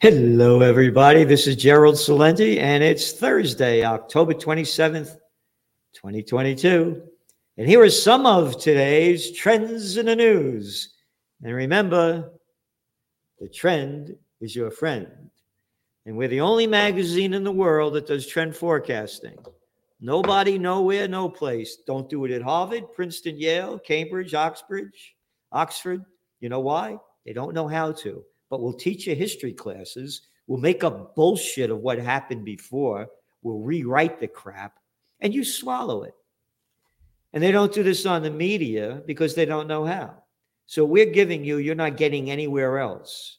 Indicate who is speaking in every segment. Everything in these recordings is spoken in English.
Speaker 1: Hello, everybody. This is Gerald Celente, and it's Thursday, October 27th, 2022. And here are some of today's trends in the news. And remember, the trend is your friend. And we're the only magazine in the world that does trend forecasting. Nobody, nowhere, no place. Don't do it at Harvard, Princeton, Yale, Cambridge, Oxbridge, Oxford. You know why? They don't know how to. But we'll teach you history classes. We'll make up bullshit of what happened before. We'll rewrite the crap, and you swallow it. And they don't do this on the media because they don't know how. So we're giving you, you're not getting anywhere else.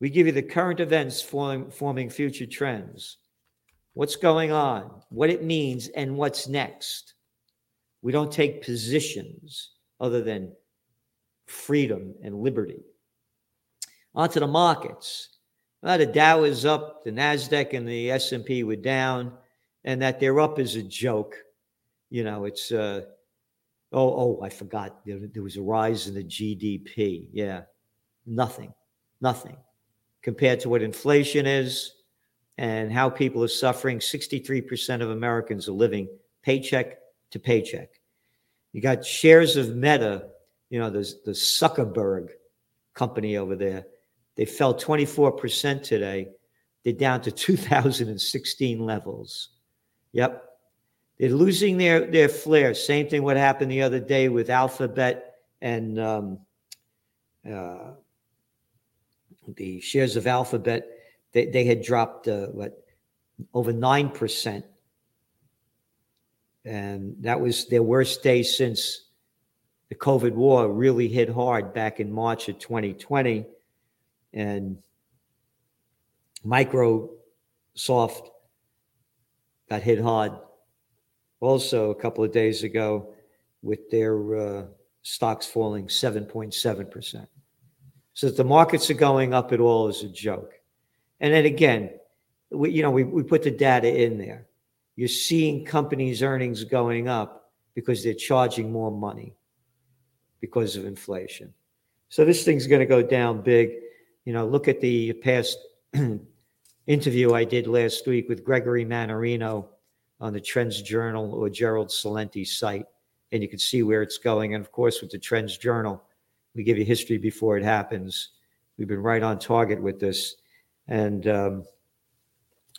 Speaker 1: We give you the current events forming, forming future trends what's going on, what it means, and what's next. We don't take positions other than freedom and liberty. Onto the markets. Well, the Dow is up, the Nasdaq and the S&P were down, and that they're up is a joke. You know, it's uh, oh oh I forgot there, there was a rise in the GDP. Yeah, nothing, nothing compared to what inflation is and how people are suffering. 63% of Americans are living paycheck to paycheck. You got shares of Meta, you know, there's the Zuckerberg company over there. They fell 24% today. They're down to 2016 levels. Yep. They're losing their, their flair. Same thing what happened the other day with Alphabet and um, uh, the shares of Alphabet they, they had dropped uh, what over nine percent, and that was their worst day since the COVID war really hit hard back in March of 2020, and Microsoft got hit hard also a couple of days ago with their uh, stocks falling 7.7%. So that the markets are going up at all is a joke. And then again, we, you know, we, we put the data in there. You're seeing companies' earnings going up because they're charging more money because of inflation. So this thing's going to go down big. You know, look at the past interview I did last week with Gregory Mannarino on the Trends Journal or Gerald Celente site, and you can see where it's going. And of course, with the Trends Journal, we give you history before it happens. We've been right on target with this. And, um,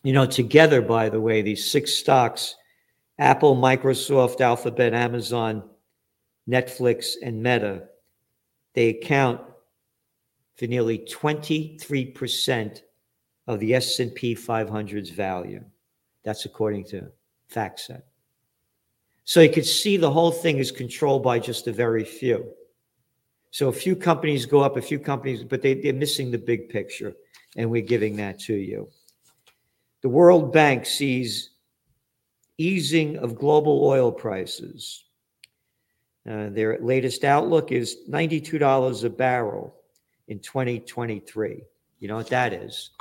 Speaker 1: you know, together, by the way, these six stocks Apple, Microsoft, Alphabet, Amazon, Netflix, and Meta they account for nearly 23% of the S&P 500's value. That's according to FactSet. So you could see the whole thing is controlled by just a very few. So a few companies go up, a few companies, but they, they're missing the big picture and we're giving that to you. The World Bank sees easing of global oil prices. Uh, their latest outlook is $92 a barrel in 2023. You know what that is?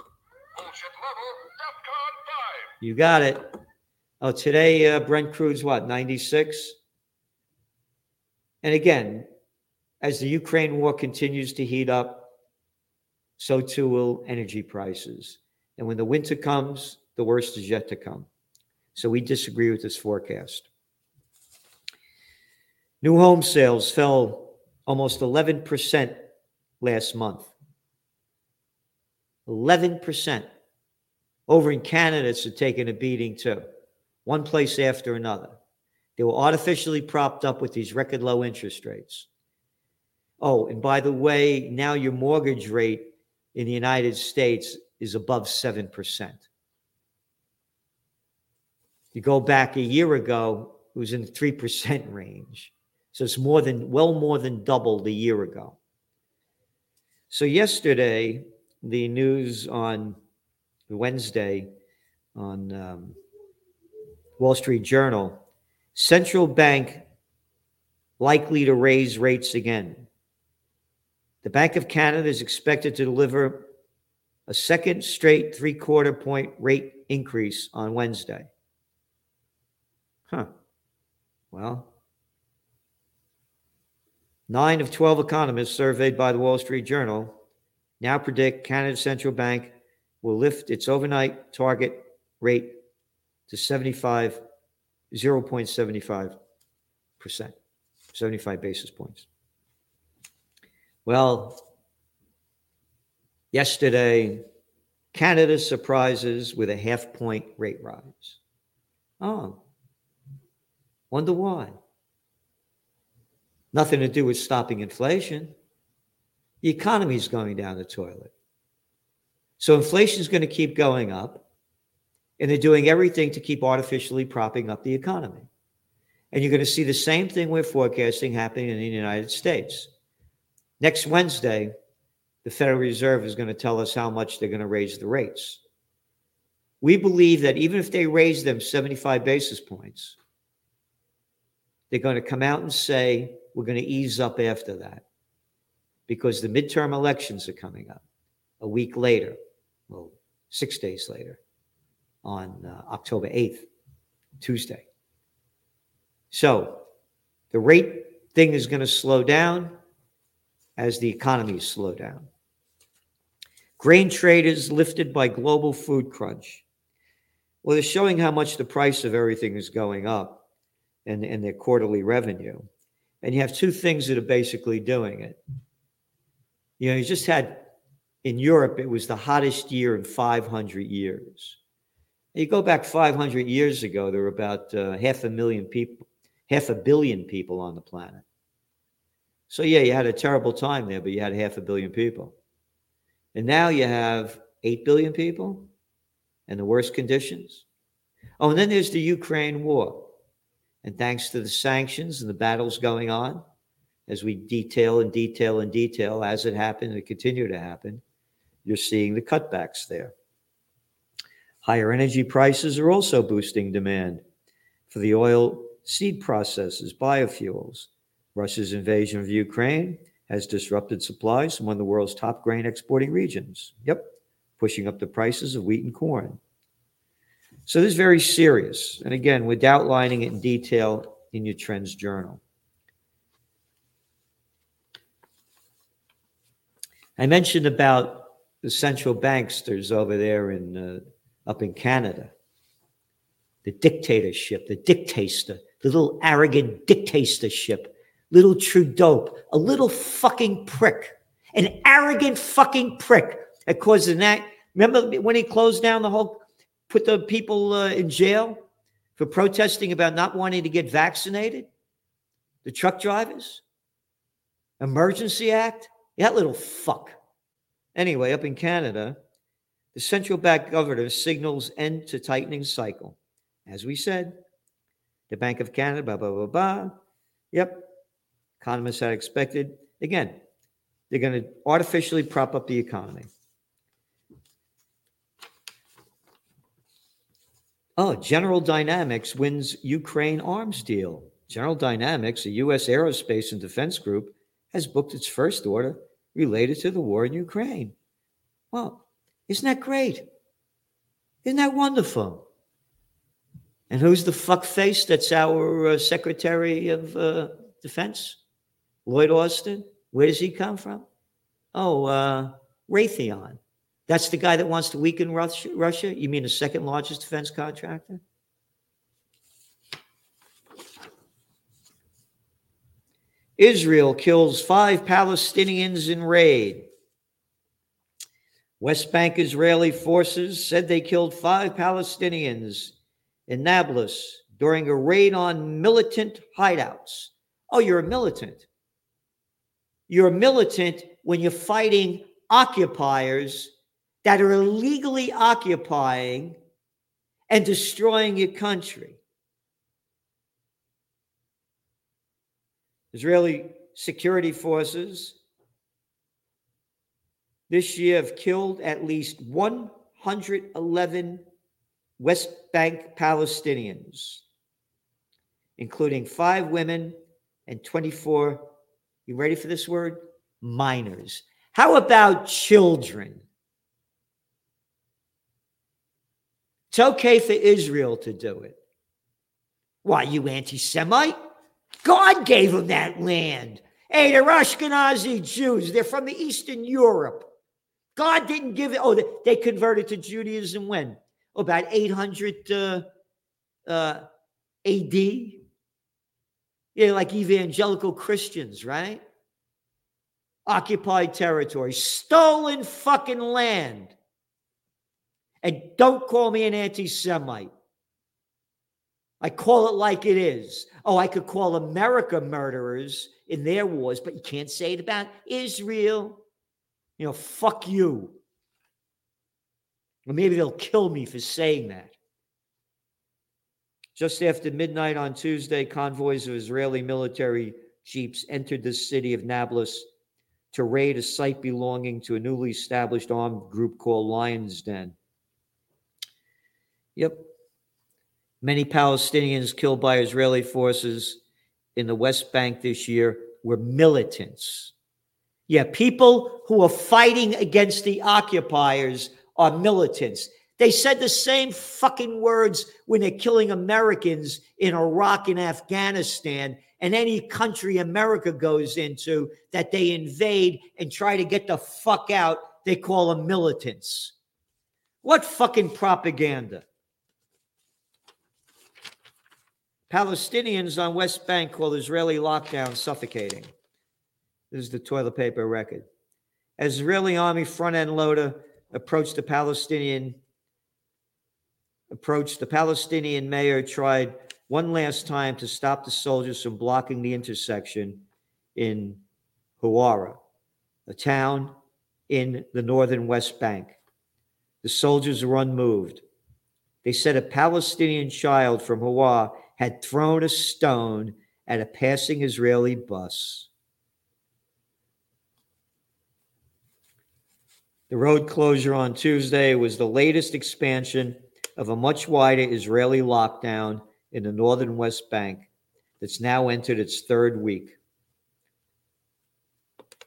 Speaker 1: You got it. Oh, today uh, Brent crude's what, 96? And again, as the Ukraine war continues to heat up, so too will energy prices. And when the winter comes, the worst is yet to come. So we disagree with this forecast. New home sales fell almost 11% last month. 11%. Over in Canada, it's taken a beating too, one place after another. They were artificially propped up with these record low interest rates. Oh, and by the way, now your mortgage rate in the United States is above 7%. You go back a year ago, it was in the 3% range. So it's more than, well more than doubled a year ago. So yesterday, the news on Wednesday on um, Wall Street Journal, central bank likely to raise rates again. The Bank of Canada is expected to deliver a second straight three quarter point rate increase on Wednesday. Huh. Well, nine of 12 economists surveyed by the Wall Street Journal now predict Canada's central bank will lift its overnight target rate to 75, 0.75%, 75 basis points. Well, yesterday, Canada surprises with a half point rate rise. Oh, wonder why? Nothing to do with stopping inflation. The economy is going down the toilet. So inflation is going to keep going up, and they're doing everything to keep artificially propping up the economy. And you're going to see the same thing we're forecasting happening in the United States. Next Wednesday, the Federal Reserve is going to tell us how much they're going to raise the rates. We believe that even if they raise them 75 basis points, they're going to come out and say, we're going to ease up after that because the midterm elections are coming up a week later, well, six days later, on uh, October 8th, Tuesday. So the rate thing is going to slow down as the economy slow down. Grain traders lifted by global food crunch. Well, they're showing how much the price of everything is going up and, and their quarterly revenue. And you have two things that are basically doing it. You know, you just had in Europe, it was the hottest year in 500 years. You go back 500 years ago, there were about uh, half a million people, half a billion people on the planet. So, yeah, you had a terrible time there, but you had half a billion people. And now you have 8 billion people and the worst conditions. Oh, and then there's the Ukraine war. And thanks to the sanctions and the battles going on, as we detail and detail and detail as it happened and continue to happen, you're seeing the cutbacks there. Higher energy prices are also boosting demand for the oil seed processes, biofuels, Russia's invasion of Ukraine has disrupted supplies from one of the world's top grain exporting regions. Yep, pushing up the prices of wheat and corn. So this is very serious. And again, we're outlining it in detail in your trends journal. I mentioned about the central banksters over there in uh, up in Canada, the dictatorship, the dictator, the little arrogant dictatorship little Trudeau, a little fucking prick, an arrogant fucking prick that caused act. Remember when he closed down the whole, put the people uh, in jail for protesting about not wanting to get vaccinated? The truck drivers? Emergency Act? That little fuck. Anyway, up in Canada, the central bank governor signals end to tightening cycle. As we said, the Bank of Canada, blah, blah, blah, blah. Yep, economists had expected. Again, they're going to artificially prop up the economy. Oh, General Dynamics wins Ukraine arms deal. General Dynamics, a U.S. aerospace and defense group, has booked its first order related to the war in Ukraine. Well, isn't that great? Isn't that wonderful? And who's the fuckface that's our uh, Secretary of uh, Defense? Lloyd Austin, where does he come from? Oh, uh, Raytheon. That's the guy that wants to weaken Russia? You mean the second largest defense contractor? Israel kills five Palestinians in raid. West Bank Israeli forces said they killed five Palestinians in Nablus during a raid on militant hideouts. Oh, you're a militant. You're a militant when you're fighting occupiers that are illegally occupying and destroying your country. Israeli security forces this year have killed at least 111 West Bank Palestinians, including five women and 24 you ready for this word? Minors. How about children? It's okay for Israel to do it. Why, you anti Semite? God gave them that land. Hey, they're Ashkenazi Jews. They're from the Eastern Europe. God didn't give it. Oh, they, converted to Judaism when? About 800 uh, uh, AD. Yeah, like evangelical Christians, right? Occupied territory, stolen fucking land. And don't call me an anti Semite. I call it like it is. Oh, I could call America murderers in their wars, but you can't say it about Israel. You know, fuck you. Or maybe they'll kill me for saying that. Just after midnight on Tuesday, convoys of Israeli military jeeps entered the city of Nablus to raid a site belonging to a newly established armed group called Lion's Den. Yep. Many Palestinians killed by Israeli forces in the West Bank this year were militants. Yeah, people who are fighting against the occupiers are militants. They said the same fucking words when they're killing Americans in Iraq and Afghanistan and any country America goes into that they invade and try to get the fuck out. They call them militants. What fucking propaganda? Palestinians on West Bank call Israeli lockdown suffocating. This is the toilet paper record. Israeli army front end loader approached the Palestinian approached, the Palestinian mayor tried one last time to stop the soldiers from blocking the intersection in Huwara, a town in the northern West Bank. The soldiers were unmoved. They said a Palestinian child from Huwara had thrown a stone at a passing Israeli bus. The road closure on Tuesday was the latest expansion of a much wider Israeli lockdown in the northern West Bank that's now entered its third week.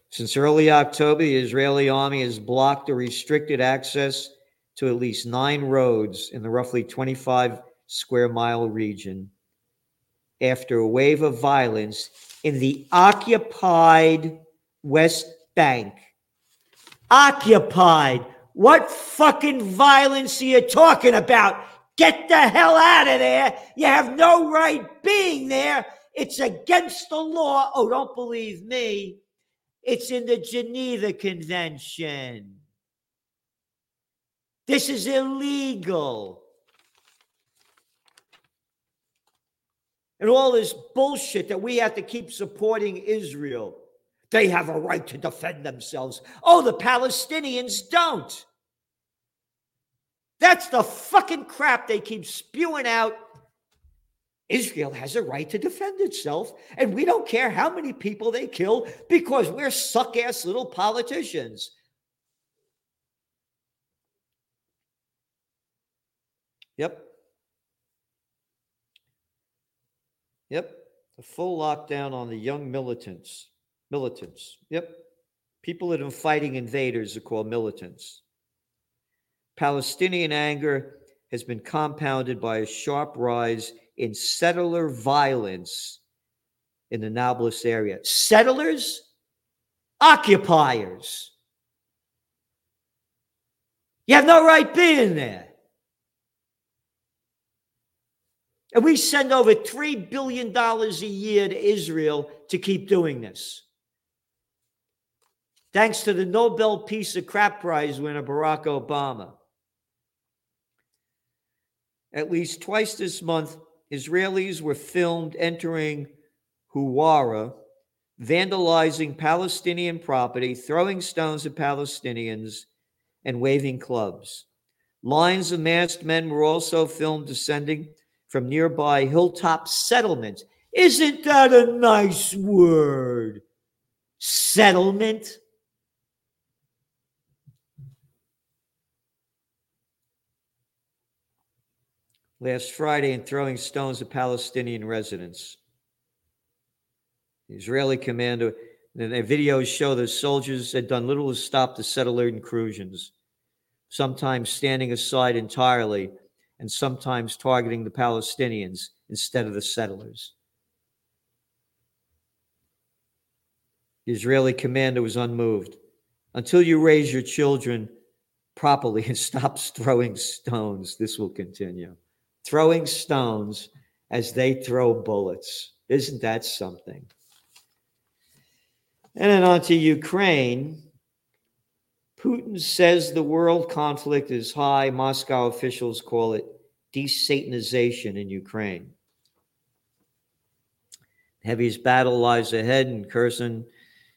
Speaker 1: Since early October, the Israeli army has blocked or restricted access to at least nine roads in the roughly 25 square mile region after a wave of violence in the occupied West Bank occupied. What fucking violence are you talking about? Get the hell out of there. You have no right being there. It's against the law. Oh, don't believe me. It's in the Geneva Convention. This is illegal. And all this bullshit that we have to keep supporting Israel. They have a right to defend themselves. Oh, the Palestinians don't. That's the fucking crap they keep spewing out. Israel has a right to defend itself, and we don't care how many people they kill because we're suck ass little politicians. Yep. Yep. A full lockdown on the young militants. Militants. Yep. People that are fighting invaders are called militants. Palestinian anger has been compounded by a sharp rise in settler violence in the Nablus area. Settlers, occupiers. You have no right being there. And we send over $3 billion a year to Israel to keep doing this thanks to the Nobel Peace of Crap Prize winner Barack Obama. At least twice this month, Israelis were filmed entering Huwara, vandalizing Palestinian property, throwing stones at Palestinians, and waving clubs. Lines of masked men were also filmed descending from nearby hilltop settlements. Isn't that a nice word? Settlement? last Friday in throwing stones at Palestinian residents. The Israeli commander, the videos show the soldiers had done little to stop the settler intrusions, sometimes standing aside entirely and sometimes targeting the Palestinians instead of the settlers. The Israeli commander was unmoved. Until you raise your children properly and stops throwing stones, this will continue. Throwing stones as they throw bullets. Isn't that something? And then on to Ukraine. Putin says the world conflict is high. Moscow officials call it desatanization in Ukraine. Heaviest battle lies ahead in Kherson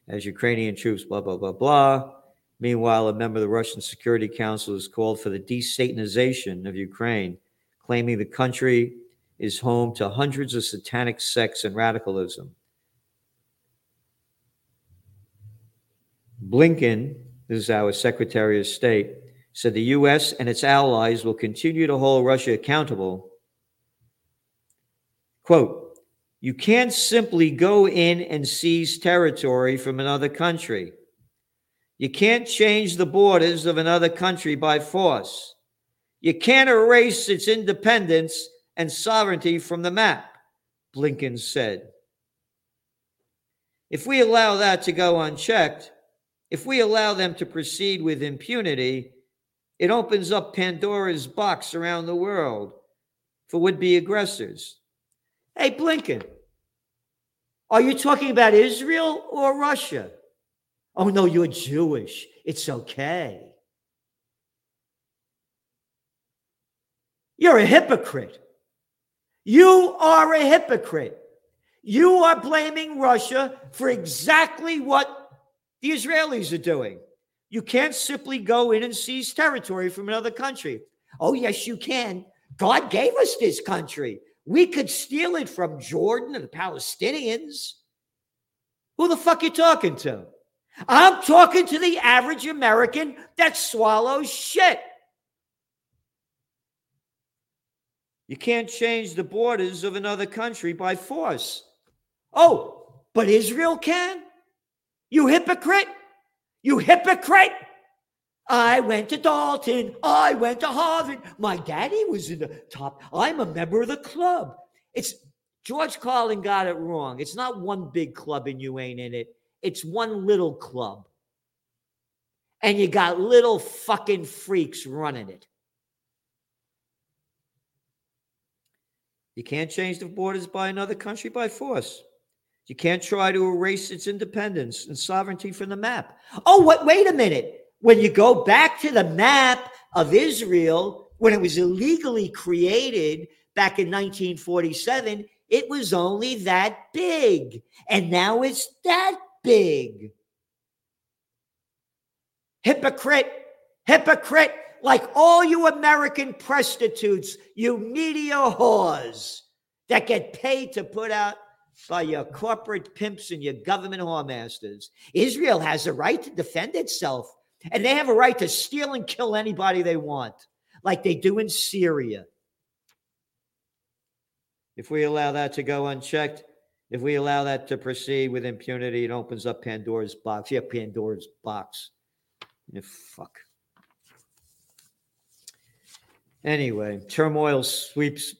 Speaker 1: as Ukrainian troops, blah, blah, blah, blah. Meanwhile, a member of the Russian Security Council has called for the desatanization of Ukraine, claiming the country is home to hundreds of satanic sects and radicalism. Blinken, this is our Secretary of State, said the U.S. and its allies will continue to hold Russia accountable. Quote, you can't simply go in and seize territory from another country. You can't change the borders of another country by force. You can't erase its independence and sovereignty from the map, Blinken said. If we allow that to go unchecked, if we allow them to proceed with impunity, it opens up Pandora's box around the world for would be aggressors. Hey, Blinken, are you talking about Israel or Russia? Oh, no, you're Jewish. It's okay. You're a hypocrite. You are a hypocrite. You are blaming Russia for exactly what the Israelis are doing. You can't simply go in and seize territory from another country. Oh, yes, you can. God gave us this country. We could steal it from Jordan and the Palestinians. Who the fuck you talking to? I'm talking to the average American that swallows shit. You can't change the borders of another country by force. Oh, but Israel can? You hypocrite! You hypocrite! I went to Dalton. I went to Harvard. My daddy was in the top. I'm a member of the club. It's George Carlin got it wrong. It's not one big club and you ain't in it. It's one little club. And you got little fucking freaks running it. You can't change the borders by another country by force. You can't try to erase its independence and sovereignty from the map. Oh, wait a minute. When you go back to the map of Israel, when it was illegally created back in 1947, it was only that big. And now it's that big. Hypocrite, hypocrite, like all you American prostitutes, you media whores that get paid to put out by your corporate pimps and your government whoremasters. Israel has a right to defend itself, and they have a right to steal and kill anybody they want, like they do in Syria. If we allow that to go unchecked, if we allow that to proceed with impunity, it opens up Pandora's box. Yeah, Pandora's box. Yeah, fuck. Anyway, turmoil sweeps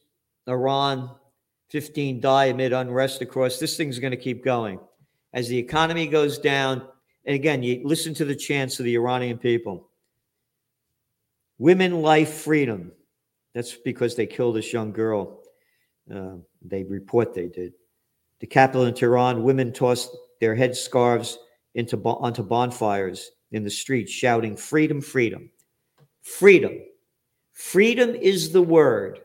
Speaker 1: Iran. 15 die amid unrest across. This thing's going to keep going. As the economy goes down, and again, you listen to the chants of the Iranian people women, life, freedom. That's because they killed this young girl. Uh, they report they did. The capital in Tehran, women tossed their headscarves into onto bonfires in the streets, shouting, "Freedom, freedom, freedom, freedom is the word.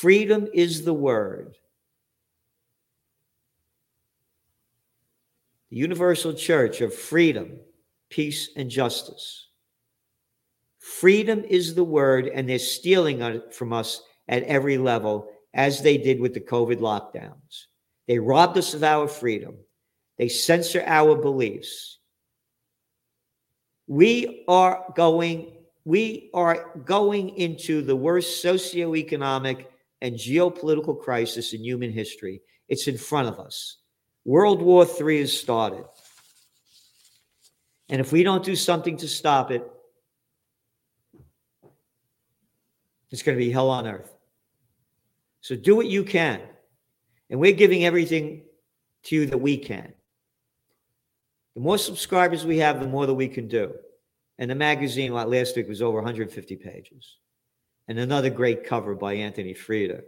Speaker 1: Freedom is the word." The Universal Church of Freedom, Peace, and Justice. Freedom is the word, and they're stealing it from us at every level as they did with the COVID lockdowns. They robbed us of our freedom, they censor our beliefs. We are going we are going into the worst socioeconomic and geopolitical crisis in human history. It's in front of us. World War III has started. And if we don't do something to stop it, it's going to be hell on earth. So do what you can. And we're giving everything to you that we can. The more subscribers we have, the more that we can do. And the magazine like last week was over 150 pages. And another great cover by Anthony Freda,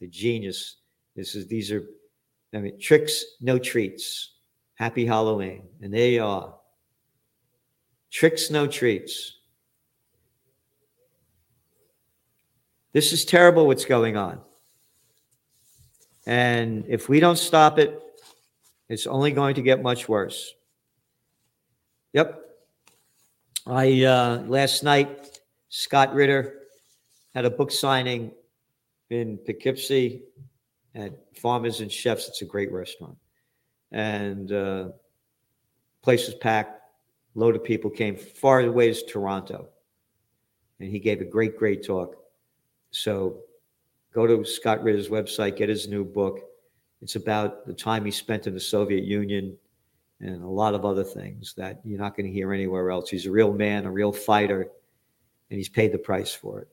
Speaker 1: the genius. This is these are I mean tricks, no treats. Happy Halloween. And there you are. Tricks, no treats. This is terrible what's going on. And if we don't stop it, it's only going to get much worse. Yep. I uh, last night, Scott Ritter had a book signing in Poughkeepsie at Farmers and Chefs. It's a great restaurant, and uh, place was packed. Load of people came far away as Toronto, and he gave a great, great talk. So, go to Scott Ritter's website, get his new book. It's about the time he spent in the Soviet Union and a lot of other things that you're not going to hear anywhere else. He's a real man, a real fighter, and he's paid the price for it.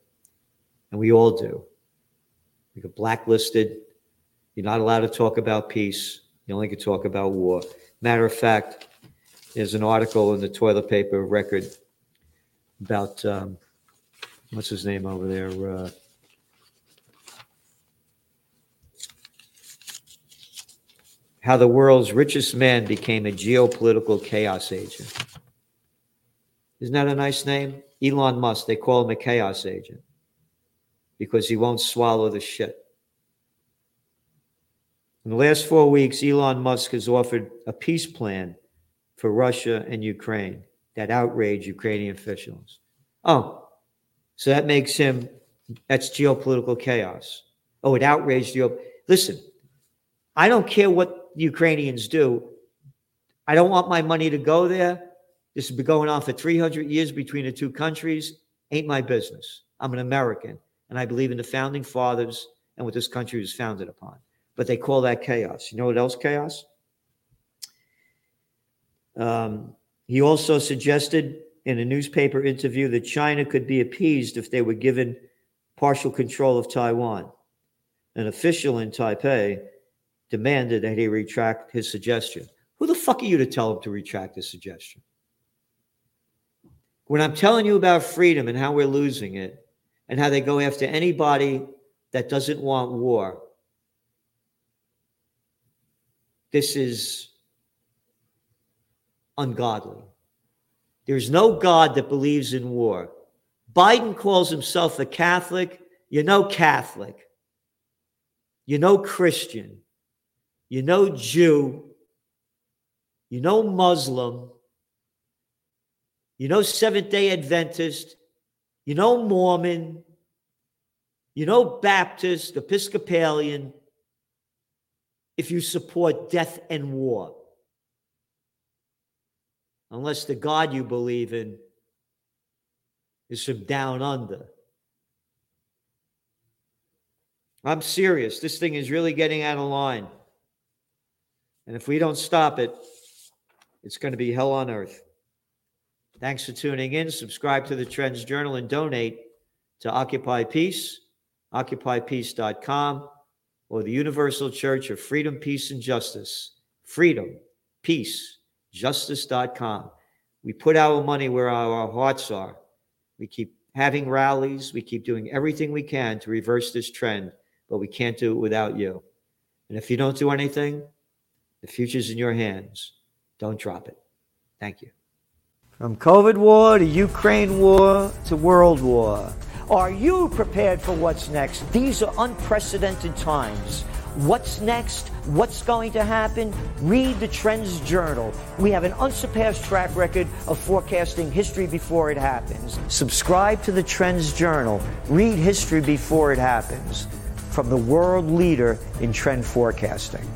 Speaker 1: And we all do. We get blacklisted. You're not allowed to talk about peace. You only can talk about war. Matter of fact, there's an article in the toilet paper record about um, what's his name over there? Uh, how the world's richest man became a geopolitical chaos agent. Isn't that a nice name? Elon Musk, they call him a chaos agent because he won't swallow the shit. In the last four weeks, Elon Musk has offered a peace plan for Russia and Ukraine that outrage Ukrainian officials. Oh, so that makes him, that's geopolitical chaos. Oh, it outraged you. Listen, I don't care what Ukrainians do. I don't want my money to go there. This has been going on for 300 years between the two countries. Ain't my business. I'm an American, and I believe in the founding fathers and what this country was founded upon. But they call that chaos. You know what else chaos? Um, he also suggested in a newspaper interview that China could be appeased if they were given partial control of Taiwan. An official in Taipei demanded that he retract his suggestion. Who the fuck are you to tell him to retract his suggestion? When I'm telling you about freedom and how we're losing it, and how they go after anybody that doesn't want war, this is ungodly. There's no God that believes in war. Biden calls himself a Catholic. You're no Catholic. You're no Christian You're no Jew, You're no Muslim, You're no Seventh day Adventist, you know Mormon, you know Baptist, Episcopalian, if you support death and war. Unless the God you believe in is from down under. I'm serious. This thing is really getting out of line. And if we don't stop it, it's going to be hell on earth. Thanks for tuning in. Subscribe to the Trends Journal and donate to Occupy Peace, occupypeace.com, or the Universal Church of Freedom, Peace, and Justice. Freedom, Peace, Justice.com. We put our money where our hearts are. We keep having rallies. We keep doing everything we can to reverse this trend, but we can't do it without you. And if you don't do anything, the future's in your hands. Don't drop it. Thank you. From COVID war to Ukraine war to world war. Are you prepared for what's next? These are unprecedented times. What's next? What's going to happen? Read the Trends Journal. We have an unsurpassed track record of forecasting history before it happens. Subscribe to the Trends Journal. Read history before it happens from the world leader in trend forecasting.